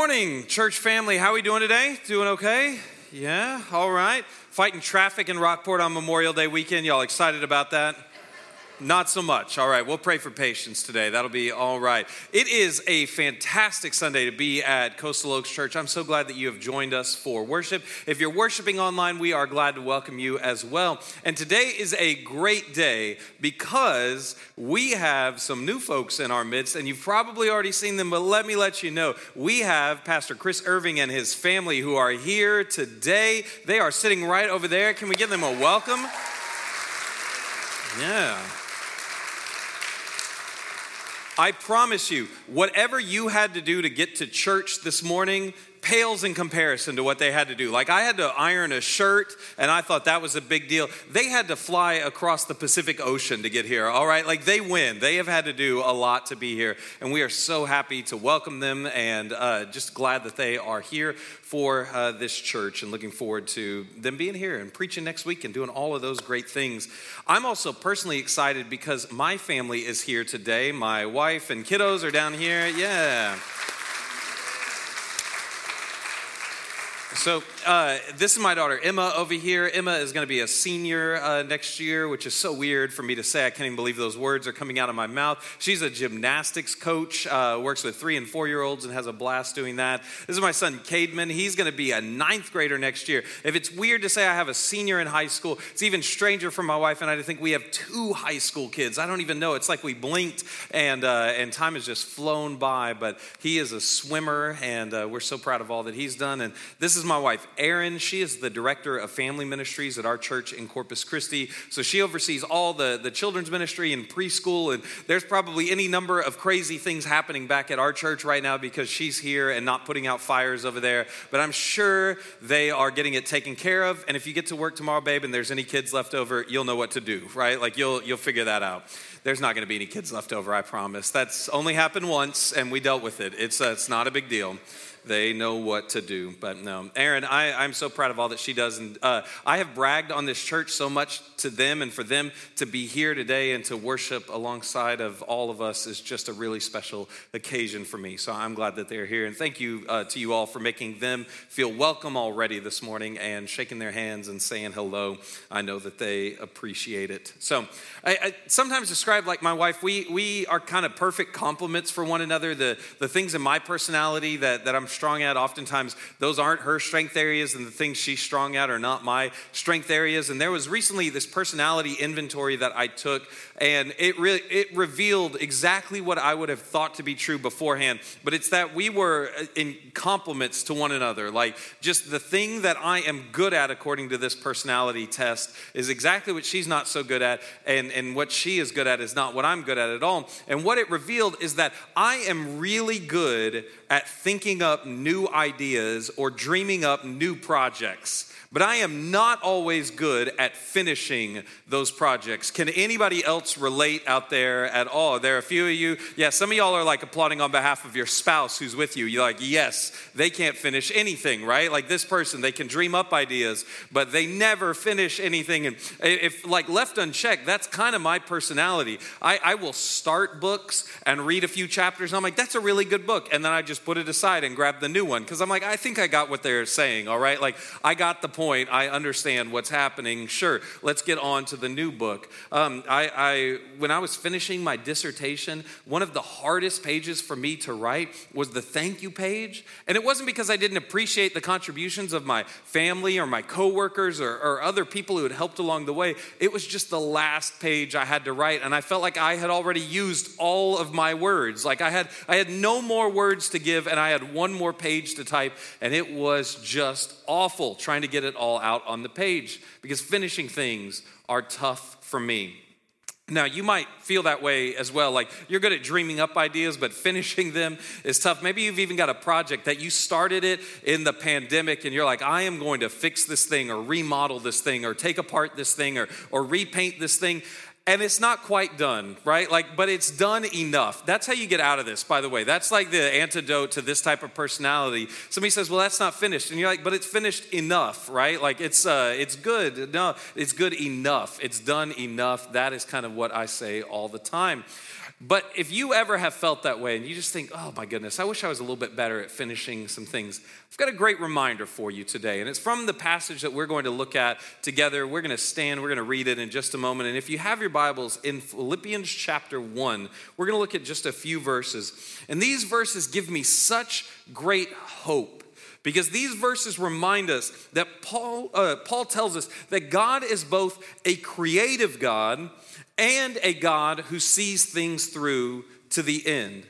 Morning, church family. How are we doing today? Doing okay? Yeah, all right. Fighting traffic in Rockport on Memorial Day weekend. Y'all excited about that? Not so much. All right, we'll pray for patience today. That'll be all right. It is a fantastic Sunday to be at Coastal Oaks Church. I'm so glad that you have joined us for worship. If you're worshiping online, we are glad to welcome you as well. And today is a great day because we have some new folks in our midst, and you've probably already seen them, but let me let you know we have Pastor Chris Irving and his family who are here today. They are sitting right over there. Can we give them a welcome? Yeah. I promise you, whatever you had to do to get to church this morning pales in comparison to what they had to do. Like, I had to iron a shirt, and I thought that was a big deal. They had to fly across the Pacific Ocean to get here, all right? Like, they win. They have had to do a lot to be here, and we are so happy to welcome them and uh, just glad that they are here for uh, this church and looking forward to them being here and preaching next week and doing all of those great things. I'm also personally excited because my family is here today. My wife and kiddos are down here. Yeah. So, uh, this is my daughter Emma over here. Emma is going to be a senior uh, next year, which is so weird for me to say. I can't even believe those words are coming out of my mouth. She's a gymnastics coach, uh, works with three and four year olds, and has a blast doing that. This is my son Cademan. He's going to be a ninth grader next year. If it's weird to say I have a senior in high school, it's even stranger for my wife and I to think we have two high school kids. I don't even know. It's like we blinked and, uh, and time has just flown by, but he is a swimmer, and uh, we're so proud of all that he's done. And this is is my wife, Erin. She is the director of family ministries at our church in Corpus Christi. So she oversees all the, the children's ministry and preschool. And there's probably any number of crazy things happening back at our church right now because she's here and not putting out fires over there. But I'm sure they are getting it taken care of. And if you get to work tomorrow, babe, and there's any kids left over, you'll know what to do, right? Like you'll, you'll figure that out there's not going to be any kids left over, I promise. That's only happened once, and we dealt with it. It's, uh, it's not a big deal they know what to do. But no, Erin, I, I'm so proud of all that she does. And uh, I have bragged on this church so much to them, and for them to be here today and to worship alongside of all of us is just a really special occasion for me. So I'm glad that they're here. And thank you uh, to you all for making them feel welcome already this morning and shaking their hands and saying hello. I know that they appreciate it. So I, I sometimes describe like my wife, we, we are kind of perfect complements for one another. The, the things in my personality that, that I'm strong at, oftentimes those aren't her strength areas, and the things she's strong at are not my strength areas. And there was recently this personality inventory that I took, and it really it revealed exactly what I would have thought to be true beforehand. But it's that we were uh, in complements to one another. Like just the thing that I am good at, according to this personality test, is exactly what she's not so good at, and, and what she is good at is not what I'm good at at all. And what it revealed is that I am really good at thinking up new ideas or dreaming up new projects but I am not always good at finishing those projects. Can anybody else relate out there at all? There are a few of you. Yeah, some of y'all are like applauding on behalf of your spouse who's with you. You're like, yes, they can't finish anything, right? Like this person, they can dream up ideas, but they never finish anything. And if like left unchecked, that's kind of my personality. I, I will start books and read a few chapters. And I'm like, that's a really good book. And then I just put it aside and grab the new one because I'm like, I think I got what they're saying, all right? Like, I got the point. I understand what's happening. Sure, let's get on to the new book. Um, I, I, when I was finishing my dissertation, one of the hardest pages for me to write was the thank you page. And it wasn't because I didn't appreciate the contributions of my family or my coworkers or, or other people who had helped along the way. It was just the last page I had to write, and I felt like I had already used all of my words. Like I had, I had no more words to give, and I had one more page to type, and it was just awful trying to get it all out on the page because finishing things are tough for me. Now, you might feel that way as well. Like you're good at dreaming up ideas, but finishing them is tough. Maybe you've even got a project that you started it in the pandemic and you're like, I am going to fix this thing or remodel this thing or take apart this thing or, or repaint this thing and it's not quite done, right? Like, but it's done enough. That's how you get out of this, by the way. That's like the antidote to this type of personality. Somebody says, "Well, that's not finished," and you're like, "But it's finished enough, right? Like, it's uh, it's good. No, it's good enough. It's done enough." That is kind of what I say all the time. But if you ever have felt that way and you just think, oh my goodness, I wish I was a little bit better at finishing some things, I've got a great reminder for you today. And it's from the passage that we're going to look at together. We're going to stand, we're going to read it in just a moment. And if you have your Bibles in Philippians chapter 1, we're going to look at just a few verses. And these verses give me such great hope because these verses remind us that Paul, uh, Paul tells us that God is both a creative God and a God who sees things through to the end.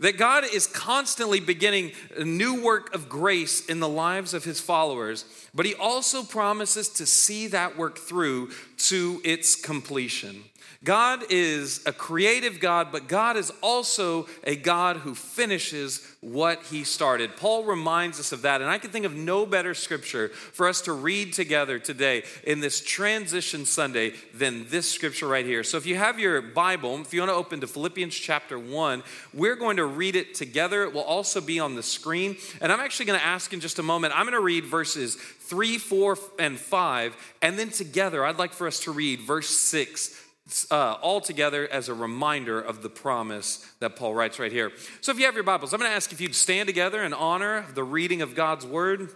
That God is constantly beginning a new work of grace in the lives of his followers, but he also promises to see that work through to its completion. God is a creative God, but God is also a God who finishes what he started. Paul reminds us of that, and I can think of no better scripture for us to read together today in this transition Sunday than this scripture right here. So if you have your Bible, if you want to open to Philippians chapter 1, we're going to read it together. It will also be on the screen, and I'm actually going to ask in just a moment, I'm going to read verses 3, 4, and 5, and then together I'd like for us to read verse 6 uh, all together as a reminder of the promise that Paul writes right here. So, if you have your Bibles, I'm going to ask if you'd stand together in honor of the reading of God's word.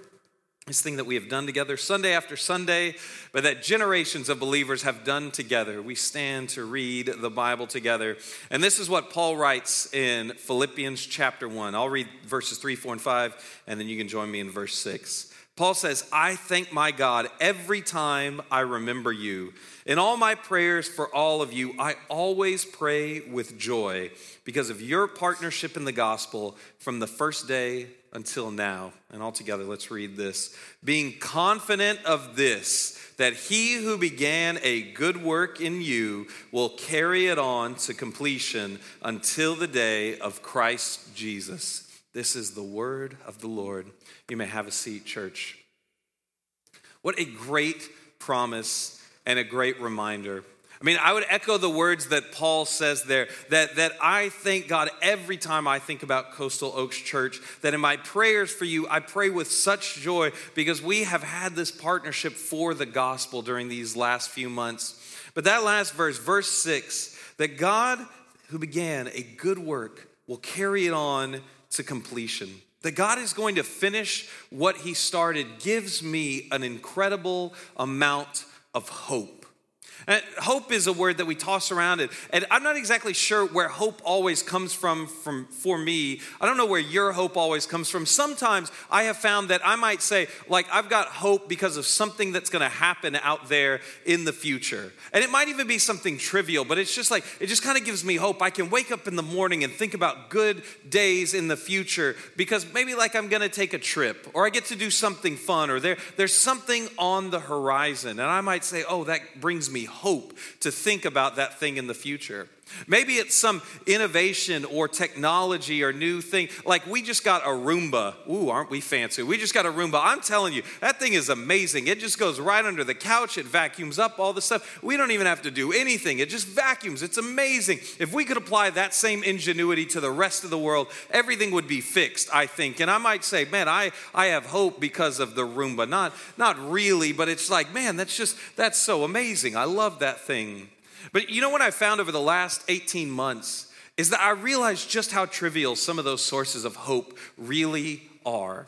This thing that we have done together Sunday after Sunday, but that generations of believers have done together. We stand to read the Bible together. And this is what Paul writes in Philippians chapter 1. I'll read verses 3, 4, and 5, and then you can join me in verse 6. Paul says, I thank my God every time I remember you. In all my prayers for all of you, I always pray with joy because of your partnership in the gospel from the first day until now. And all together, let's read this. Being confident of this, that he who began a good work in you will carry it on to completion until the day of Christ Jesus. This is the word of the Lord. You may have a seat, church. What a great promise and a great reminder. I mean, I would echo the words that Paul says there that, that I thank God every time I think about Coastal Oaks Church, that in my prayers for you, I pray with such joy because we have had this partnership for the gospel during these last few months. But that last verse, verse six, that God who began a good work will carry it on to completion. That God is going to finish what He started gives me an incredible amount of hope. And hope is a word that we toss around, and, and I'm not exactly sure where hope always comes from, from for me. I don't know where your hope always comes from. Sometimes I have found that I might say, like, I've got hope because of something that's going to happen out there in the future. And it might even be something trivial, but it's just like, it just kind of gives me hope. I can wake up in the morning and think about good days in the future because maybe like I'm going to take a trip or I get to do something fun or there, there's something on the horizon. And I might say, oh, that brings me hope to think about that thing in the future. Maybe it's some innovation or technology or new thing. Like we just got a Roomba. Ooh, aren't we fancy? We just got a Roomba. I'm telling you, that thing is amazing. It just goes right under the couch, it vacuums up all the stuff. We don't even have to do anything, it just vacuums. It's amazing. If we could apply that same ingenuity to the rest of the world, everything would be fixed, I think. And I might say, man, I, I have hope because of the Roomba. Not, not really, but it's like, man, that's just, that's so amazing. I love that thing. But you know what I found over the last 18 months is that I realized just how trivial some of those sources of hope really are.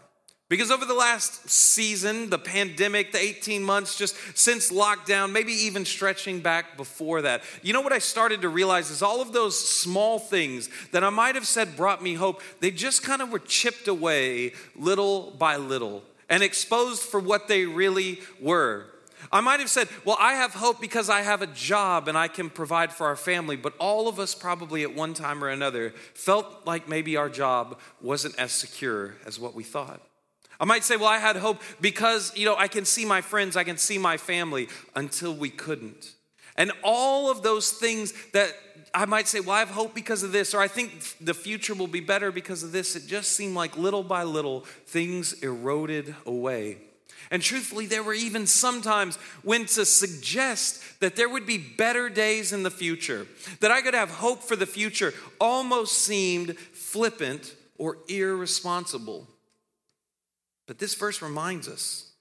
Because over the last season, the pandemic, the 18 months, just since lockdown, maybe even stretching back before that, you know what I started to realize is all of those small things that I might have said brought me hope, they just kind of were chipped away little by little and exposed for what they really were. I might have said, Well, I have hope because I have a job and I can provide for our family. But all of us, probably at one time or another, felt like maybe our job wasn't as secure as what we thought. I might say, Well, I had hope because, you know, I can see my friends, I can see my family until we couldn't. And all of those things that I might say, well, I have hope because of this, or I think the future will be better because of this, it just seemed like little by little things eroded away. And truthfully, there were even sometimes when to suggest that there would be better days in the future, that I could have hope for the future, almost seemed flippant or irresponsible. But this verse reminds us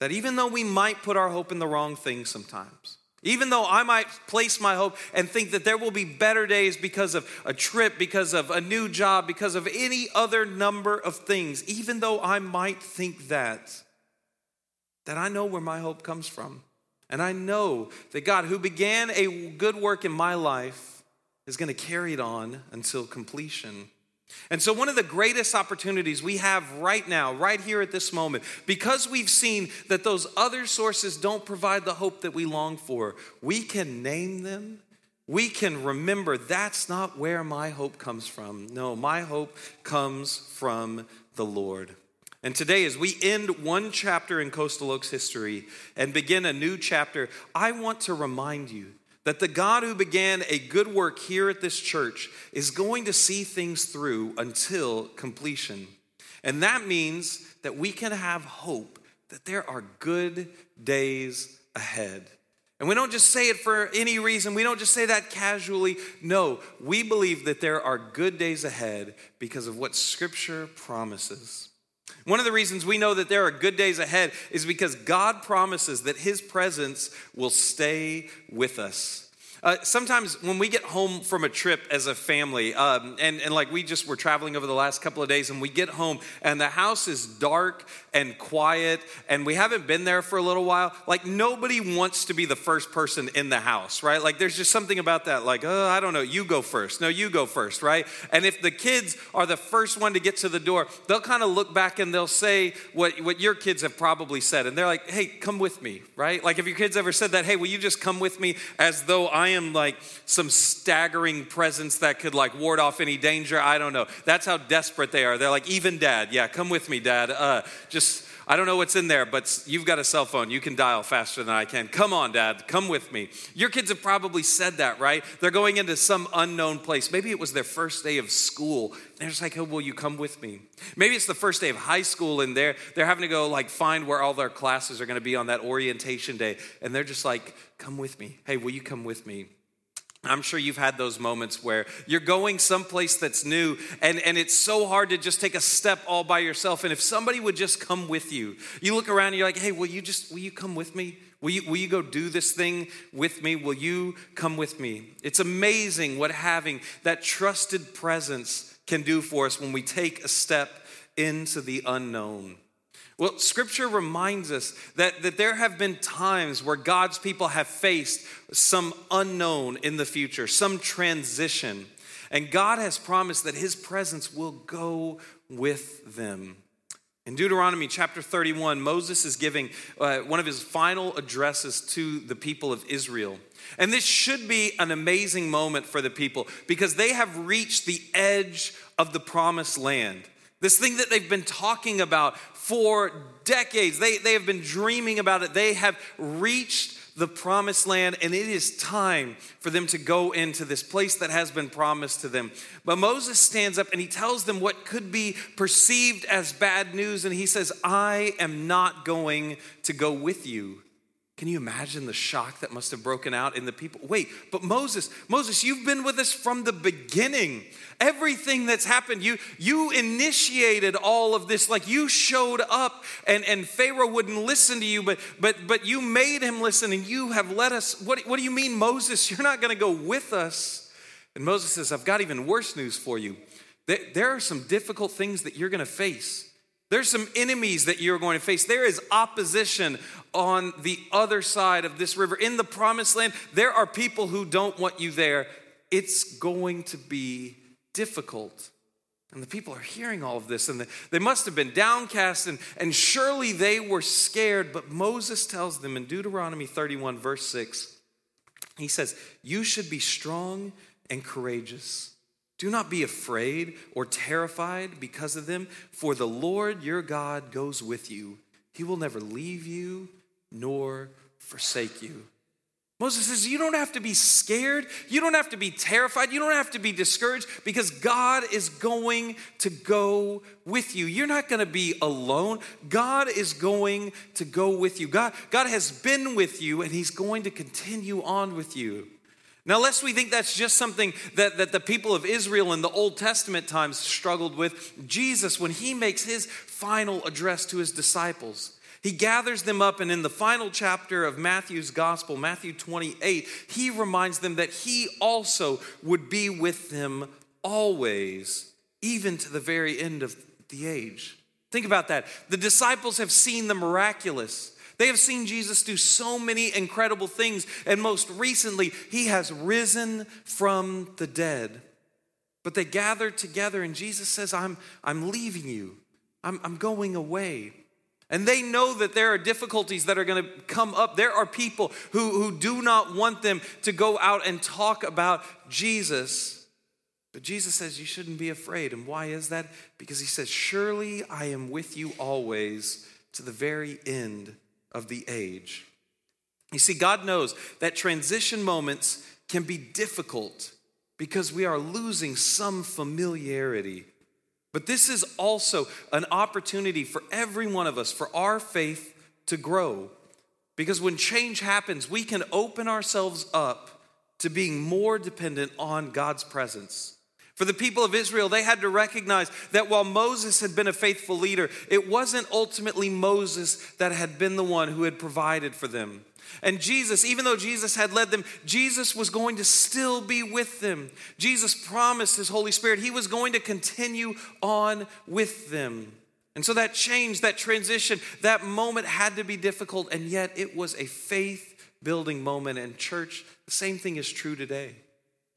that even though we might put our hope in the wrong things sometimes, even though I might place my hope and think that there will be better days because of a trip, because of a new job, because of any other number of things, even though I might think that, that I know where my hope comes from. And I know that God, who began a good work in my life, is going to carry it on until completion. And so, one of the greatest opportunities we have right now, right here at this moment, because we've seen that those other sources don't provide the hope that we long for, we can name them. We can remember that's not where my hope comes from. No, my hope comes from the Lord. And today, as we end one chapter in Coastal Oaks history and begin a new chapter, I want to remind you that the God who began a good work here at this church is going to see things through until completion. And that means that we can have hope that there are good days ahead. And we don't just say it for any reason. We don't just say that casually. No, we believe that there are good days ahead because of what Scripture promises. One of the reasons we know that there are good days ahead is because God promises that His presence will stay with us. Uh, sometimes when we get home from a trip as a family, um, and, and like we just were traveling over the last couple of days, and we get home and the house is dark and quiet, and we haven't been there for a little while, like nobody wants to be the first person in the house, right? Like there's just something about that, like, oh, I don't know, you go first. No, you go first, right? And if the kids are the first one to get to the door, they'll kind of look back and they'll say what, what your kids have probably said. And they're like, hey, come with me, right? Like if your kids ever said that, hey, will you just come with me as though I I am like some staggering presence that could like ward off any danger. I don't know. That's how desperate they are. They're like, even dad, yeah, come with me, dad. Uh, just, I don't know what's in there, but you've got a cell phone. You can dial faster than I can. Come on, dad, come with me. Your kids have probably said that, right? They're going into some unknown place. Maybe it was their first day of school. They're just like, oh, will you come with me? Maybe it's the first day of high school and they're, they're having to go like find where all their classes are going to be on that orientation day. And they're just like, Come with me. Hey, will you come with me? I'm sure you've had those moments where you're going someplace that's new and, and it's so hard to just take a step all by yourself. And if somebody would just come with you, you look around and you're like, hey, will you just, will you come with me? Will you, will you go do this thing with me? Will you come with me? It's amazing what having that trusted presence can do for us when we take a step into the unknown. Well, scripture reminds us that, that there have been times where God's people have faced some unknown in the future, some transition. And God has promised that his presence will go with them. In Deuteronomy chapter 31, Moses is giving uh, one of his final addresses to the people of Israel. And this should be an amazing moment for the people because they have reached the edge of the promised land. This thing that they've been talking about for decades. They, they have been dreaming about it. They have reached the promised land, and it is time for them to go into this place that has been promised to them. But Moses stands up and he tells them what could be perceived as bad news, and he says, I am not going to go with you. Can you imagine the shock that must have broken out in the people? Wait, but Moses, Moses, you've been with us from the beginning. Everything that's happened, you you initiated all of this. Like you showed up and, and Pharaoh wouldn't listen to you, but but but you made him listen and you have let us. What, what do you mean, Moses? You're not gonna go with us. And Moses says, I've got even worse news for you. There are some difficult things that you're gonna face. There's some enemies that you're going to face. There is opposition on the other side of this river. In the promised land, there are people who don't want you there. It's going to be difficult. And the people are hearing all of this, and they must have been downcast, and, and surely they were scared. But Moses tells them in Deuteronomy 31, verse 6, he says, You should be strong and courageous. Do not be afraid or terrified because of them, for the Lord your God goes with you. He will never leave you nor forsake you. Moses says, You don't have to be scared. You don't have to be terrified. You don't have to be discouraged because God is going to go with you. You're not going to be alone. God is going to go with you. God, God has been with you and He's going to continue on with you. Now, lest we think that's just something that, that the people of Israel in the Old Testament times struggled with, Jesus, when He makes His final address to His disciples, he gathers them up, and in the final chapter of Matthew's gospel, Matthew 28, he reminds them that he also would be with them always, even to the very end of the age. Think about that. The disciples have seen the miraculous. They have seen Jesus do so many incredible things, and most recently, he has risen from the dead. But they gathered together, and Jesus says, I'm, I'm leaving you, I'm, I'm going away. And they know that there are difficulties that are going to come up. There are people who, who do not want them to go out and talk about Jesus. But Jesus says, You shouldn't be afraid. And why is that? Because he says, Surely I am with you always to the very end of the age. You see, God knows that transition moments can be difficult because we are losing some familiarity but this is also an opportunity for every one of us, for our faith to grow. Because when change happens, we can open ourselves up to being more dependent on God's presence. For the people of Israel, they had to recognize that while Moses had been a faithful leader, it wasn't ultimately Moses that had been the one who had provided for them. And Jesus, even though Jesus had led them, Jesus was going to still be with them. Jesus promised his Holy Spirit he was going to continue on with them. And so that change, that transition, that moment had to be difficult, and yet it was a faith building moment. And, church, the same thing is true today.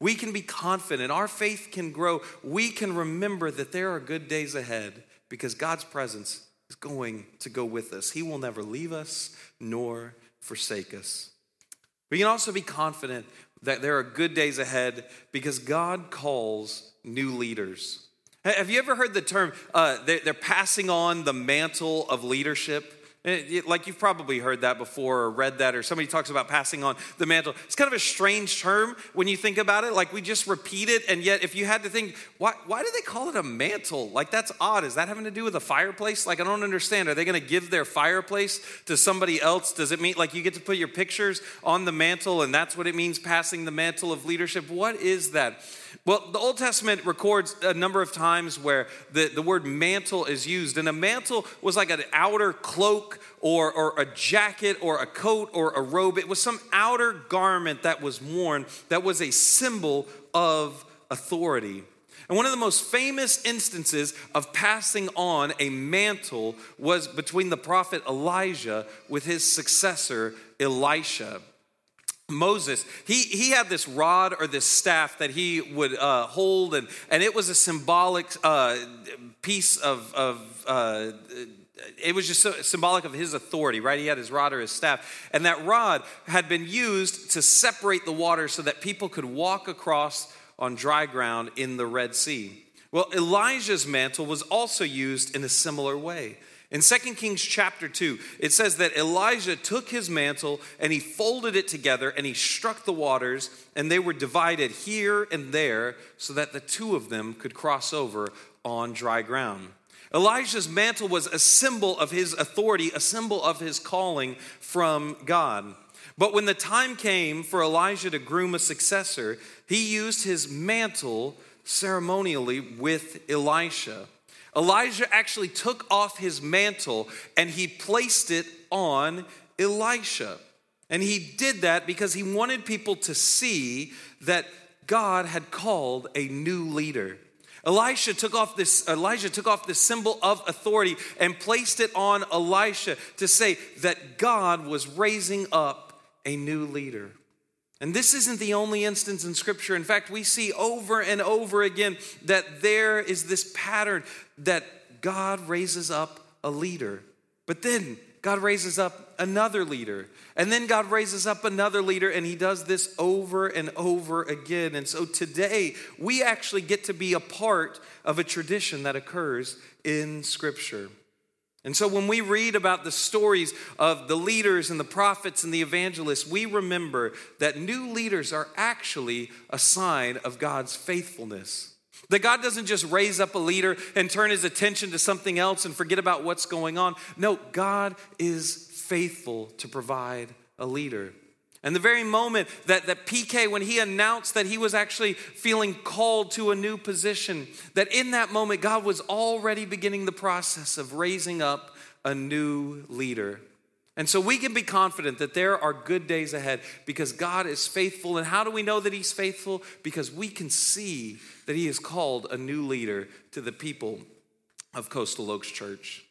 We can be confident, our faith can grow. We can remember that there are good days ahead because God's presence is going to go with us. He will never leave us nor forsake us. We can also be confident that there are good days ahead because God calls new leaders. Have you ever heard the term, uh, they're passing on the mantle of leadership? Eh, like you've probably heard that before or read that, or somebody talks about passing on the mantle. It's kind of a strange term when you think about it. Like we just repeat it, and yet if you had to think, why, why do they call it a mantle? Like that's odd. Is that having to do with a fireplace? Like I don't understand. Are they going to give their fireplace to somebody else? Does it mean like you get to put your pictures on the mantle, and that's what it means passing the mantle of leadership? What is that? Well, the Old Testament records a number of times where the, the word mantle is used, and a mantle was like an outer cloak or, or a jacket or a coat or a robe. It was some outer garment that was worn that was a symbol of authority. And one of the most famous instances of passing on a mantle was between the prophet Elijah with his successor, Elisha. Moses, he, he had this rod or this staff that he would uh, hold, and, and it was a symbolic uh, piece of, of uh, it was just so symbolic of his authority, right? He had his rod or his staff. And that rod had been used to separate the water so that people could walk across on dry ground in the Red Sea. Well, Elijah's mantle was also used in a similar way. In 2 Kings chapter 2, it says that Elijah took his mantle and he folded it together and he struck the waters, and they were divided here and there so that the two of them could cross over on dry ground. Elijah's mantle was a symbol of his authority, a symbol of his calling from God. But when the time came for Elijah to groom a successor, he used his mantle ceremonially with Elisha. Elijah actually took off his mantle and he placed it on Elisha. And he did that because he wanted people to see that God had called a new leader. Elisha took off this Elijah took off this symbol of authority and placed it on Elisha to say that God was raising up a new leader. And this isn't the only instance in Scripture. In fact, we see over and over again that there is this pattern that God raises up a leader. But then God raises up another leader. And then God raises up another leader, and he does this over and over again. And so today, we actually get to be a part of a tradition that occurs in Scripture. And so when we read about the stories of the leaders and the prophets and the evangelists, we remember that new leaders are actually a sign of God's faithfulness. That God doesn't just raise up a leader and turn his attention to something else and forget about what's going on. No, God is faithful to provide a leader. And the very moment that, that PK, when he announced that he was actually feeling called to a new position, that in that moment, God was already beginning the process of raising up a new leader. And so we can be confident that there are good days ahead because God is faithful. And how do we know that He's faithful? Because we can see that He has called a new leader to the people of Coastal Oaks Church.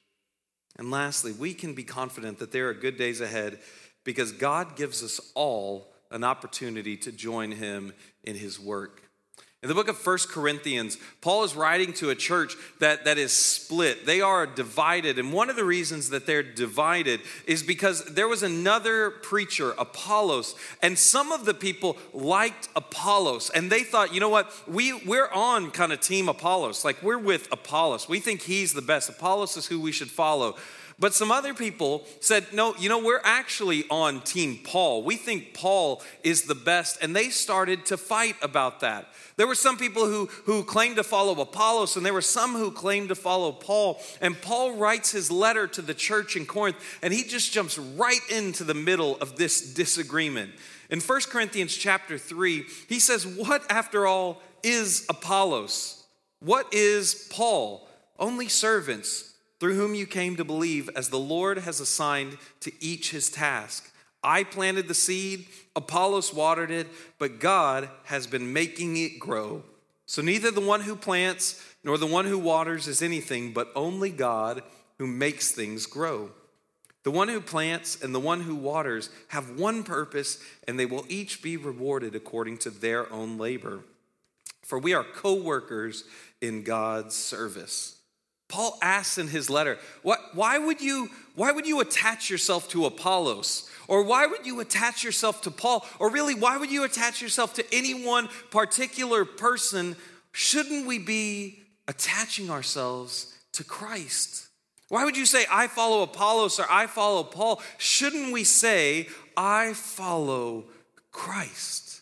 And lastly, we can be confident that there are good days ahead because God gives us all an opportunity to join him in his work. In the book of First Corinthians, Paul is writing to a church that, that is split. They are divided. And one of the reasons that they're divided is because there was another preacher, Apollos, and some of the people liked Apollos. And they thought, you know what, we, we're on kind of team Apollos. Like we're with Apollos. We think he's the best. Apollos is who we should follow. But some other people said, no, you know, we're actually on Team Paul. We think Paul is the best. And they started to fight about that. There were some people who, who claimed to follow Apollos, and there were some who claimed to follow Paul. And Paul writes his letter to the church in Corinth, and he just jumps right into the middle of this disagreement. In 1 Corinthians chapter 3, he says, What, after all, is Apollos? What is Paul? Only servants through whom you came to believe, as the Lord has assigned to each his task. I planted the seed, Apollos watered it, but God has been making it grow. So neither the one who plants nor the one who waters is anything, but only God who makes things grow. The one who plants and the one who waters have one purpose, and they will each be rewarded according to their own labor. For we are co workers in God's service. Paul asks in his letter, why, would you, why would you attach yourself to Apollos? Or why would you attach yourself to Paul? Or really, why would you attach yourself to any one particular person? Shouldn't we be attaching ourselves to Christ? Why would you say, I follow Apollos or I follow Paul? Shouldn't we say, I follow Christ?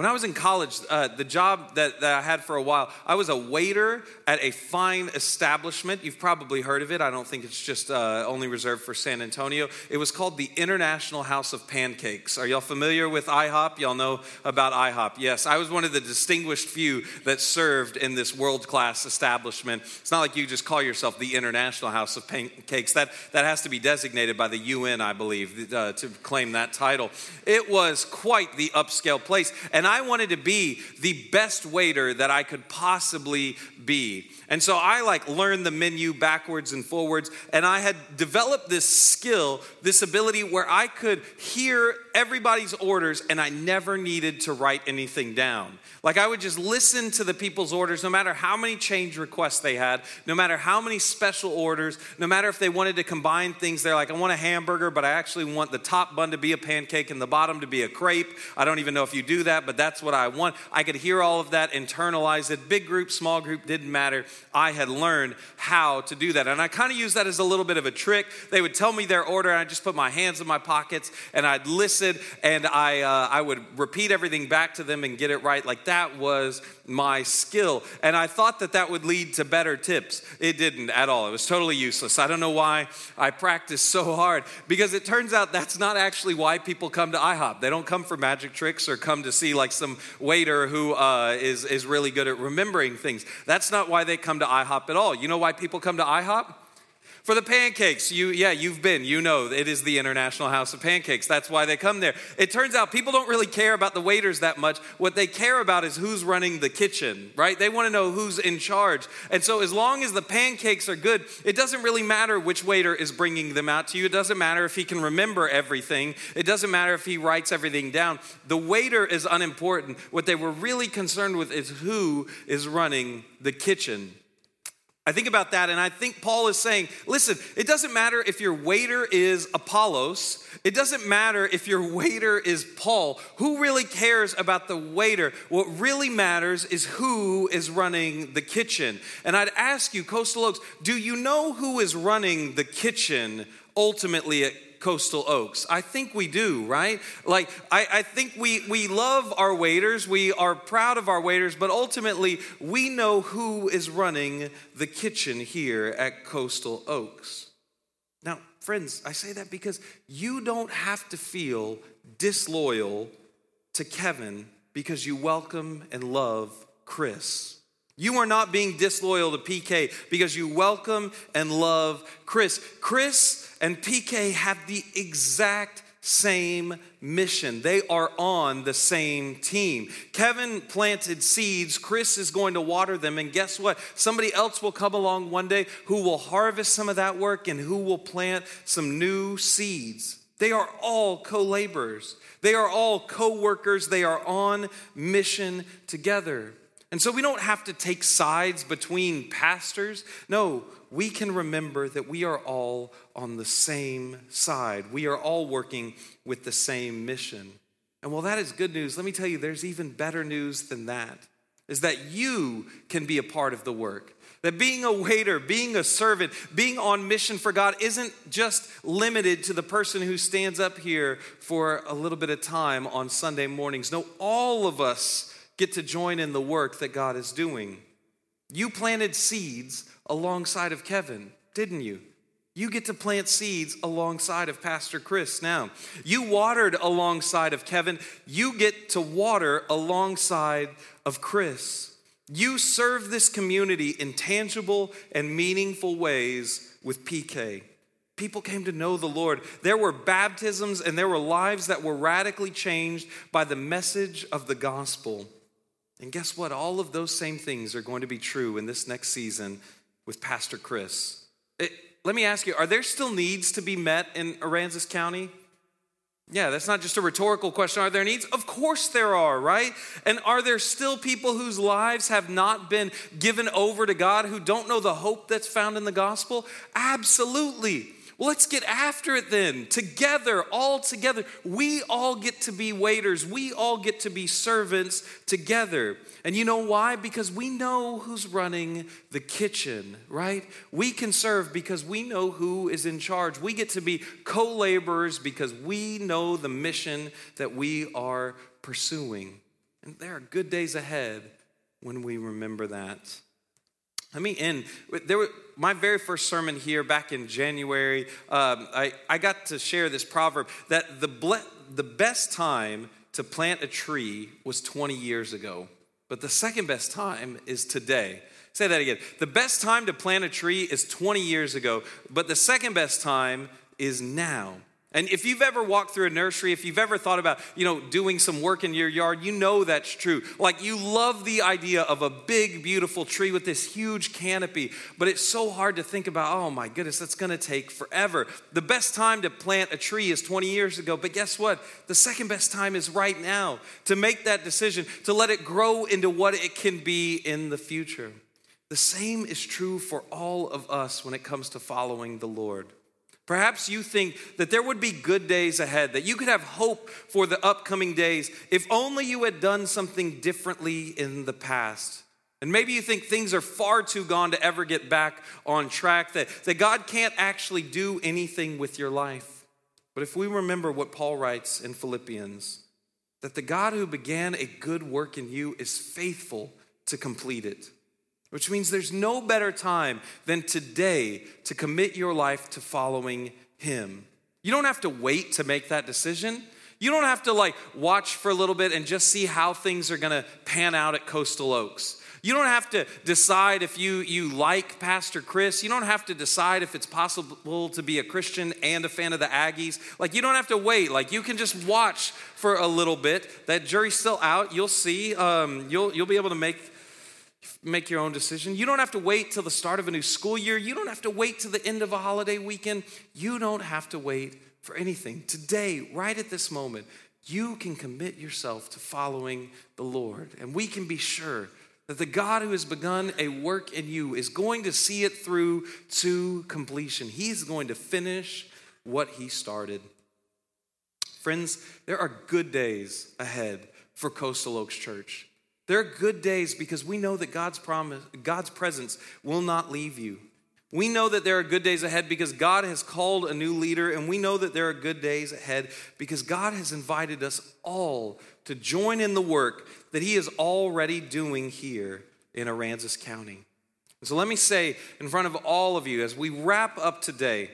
When I was in college, uh, the job that, that I had for a while, I was a waiter at a fine establishment. You've probably heard of it. I don't think it's just uh, only reserved for San Antonio. It was called the International House of Pancakes. Are y'all familiar with IHOP? Y'all know about IHOP. Yes, I was one of the distinguished few that served in this world class establishment. It's not like you just call yourself the International House of Pancakes. That, that has to be designated by the UN, I believe, uh, to claim that title. It was quite the upscale place. And I wanted to be the best waiter that I could possibly be. And so I like learned the menu backwards and forwards, and I had developed this skill, this ability where I could hear everybody's orders and I never needed to write anything down. Like I would just listen to the people's orders, no matter how many change requests they had, no matter how many special orders, no matter if they wanted to combine things. They're like, I want a hamburger, but I actually want the top bun to be a pancake and the bottom to be a crepe. I don't even know if you do that, but that's what I want. I could hear all of that, internalize it. Big group, small group, didn't matter. I had learned how to do that. And I kind of use that as a little bit of a trick. They would tell me their order, and I just put my hands in my pockets and I'd listen and I, uh, I would repeat everything back to them and get it right. Like that was my skill. And I thought that that would lead to better tips. It didn't at all. It was totally useless. I don't know why I practiced so hard because it turns out that's not actually why people come to IHOP. They don't come for magic tricks or come to see like some waiter who uh, is is really good at remembering things. That's not why they come to IHOP at all. You know why people come to IHOP? For the pancakes, you yeah, you've been, you know, it is the International House of Pancakes. That's why they come there. It turns out people don't really care about the waiters that much. What they care about is who's running the kitchen, right? They want to know who's in charge. And so as long as the pancakes are good, it doesn't really matter which waiter is bringing them out to you. It doesn't matter if he can remember everything. It doesn't matter if he writes everything down. The waiter is unimportant. What they were really concerned with is who is running the kitchen. I think about that and I think Paul is saying, listen, it doesn't matter if your waiter is Apollos, it doesn't matter if your waiter is Paul. Who really cares about the waiter? What really matters is who is running the kitchen. And I'd ask you, Coastal Oaks, do you know who is running the kitchen ultimately at Coastal Oaks? I think we do, right? Like, I, I think we, we love our waiters, we are proud of our waiters, but ultimately we know who is running the kitchen here at Coastal Oaks. Now, friends, I say that because you don't have to feel disloyal to Kevin because you welcome and love Chris. You are not being disloyal to PK because you welcome and love Chris. Chris and PK have the exact same mission. They are on the same team. Kevin planted seeds, Chris is going to water them, and guess what? Somebody else will come along one day who will harvest some of that work and who will plant some new seeds. They are all co laborers, they are all co workers, they are on mission together. And so we don't have to take sides between pastors. No, we can remember that we are all on the same side. We are all working with the same mission. And while that is good news, let me tell you, there's even better news than that is that you can be a part of the work. That being a waiter, being a servant, being on mission for God isn't just limited to the person who stands up here for a little bit of time on Sunday mornings. No, all of us get to join in the work that God is doing. You planted seeds alongside of Kevin, didn't you? You get to plant seeds alongside of Pastor Chris now. You watered alongside of Kevin. You get to water alongside of Chris. You serve this community in tangible and meaningful ways with PK. People came to know the Lord. There were baptisms and there were lives that were radically changed by the message of the gospel. And guess what? All of those same things are going to be true in this next season with Pastor Chris. It, let me ask you are there still needs to be met in Aransas County? Yeah, that's not just a rhetorical question. Are there needs? Of course there are, right? And are there still people whose lives have not been given over to God who don't know the hope that's found in the gospel? Absolutely. Let's get after it then. Together, all together. We all get to be waiters. We all get to be servants together. And you know why? Because we know who's running the kitchen, right? We can serve because we know who is in charge. We get to be co laborers because we know the mission that we are pursuing. And there are good days ahead when we remember that. Let me end. There were, my very first sermon here back in January, um, I, I got to share this proverb that the, ble- the best time to plant a tree was 20 years ago, but the second best time is today. Say that again. The best time to plant a tree is 20 years ago, but the second best time is now. And if you've ever walked through a nursery, if you've ever thought about, you know, doing some work in your yard, you know that's true. Like you love the idea of a big, beautiful tree with this huge canopy, but it's so hard to think about, oh my goodness, that's gonna take forever. The best time to plant a tree is 20 years ago, but guess what? The second best time is right now to make that decision, to let it grow into what it can be in the future. The same is true for all of us when it comes to following the Lord. Perhaps you think that there would be good days ahead, that you could have hope for the upcoming days if only you had done something differently in the past. And maybe you think things are far too gone to ever get back on track, that, that God can't actually do anything with your life. But if we remember what Paul writes in Philippians, that the God who began a good work in you is faithful to complete it which means there's no better time than today to commit your life to following Him. You don't have to wait to make that decision. You don't have to like watch for a little bit and just see how things are gonna pan out at Coastal Oaks. You don't have to decide if you, you like Pastor Chris. You don't have to decide if it's possible to be a Christian and a fan of the Aggies. Like, you don't have to wait. Like, you can just watch for a little bit. That jury's still out. You'll see. Um, you'll, you'll be able to make make your own decision. You don't have to wait till the start of a new school year. You don't have to wait till the end of a holiday weekend. You don't have to wait for anything. Today, right at this moment, you can commit yourself to following the Lord. And we can be sure that the God who has begun a work in you is going to see it through to completion. He's going to finish what he started. Friends, there are good days ahead for Coastal Oaks Church. There are good days because we know that God's promise, God's presence will not leave you. We know that there are good days ahead because God has called a new leader, and we know that there are good days ahead because God has invited us all to join in the work that He is already doing here in Aransas County. So let me say in front of all of you as we wrap up today,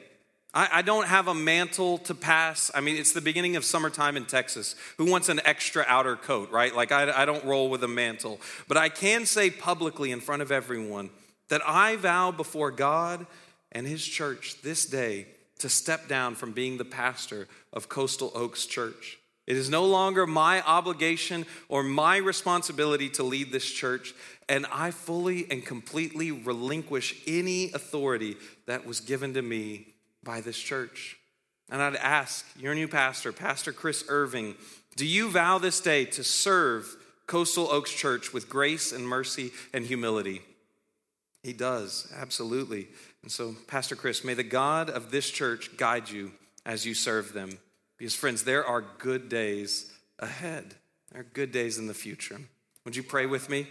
I, I, don't have a mantle to pass. I mean, it's the beginning of summertime in Texas. Who wants an extra outer coat, right? Like, I, I don't roll with a mantle. But I can say publicly in front of everyone that I vow before God and His church this day to step down from being the pastor of Coastal Oaks Church. It is no longer my obligation or my responsibility to lead this church, and I fully and completely relinquish any authority that was given to me by this church. And I'd ask your new pastor, Pastor Chris Irving, do you vow this day to serve Coastal Oaks Church with grace and mercy and humility? He does, absolutely. And so, Pastor Chris, may the God of this church guide you as you serve them. Because, friends, there are good days ahead. There are good days in the future. Would you pray with me?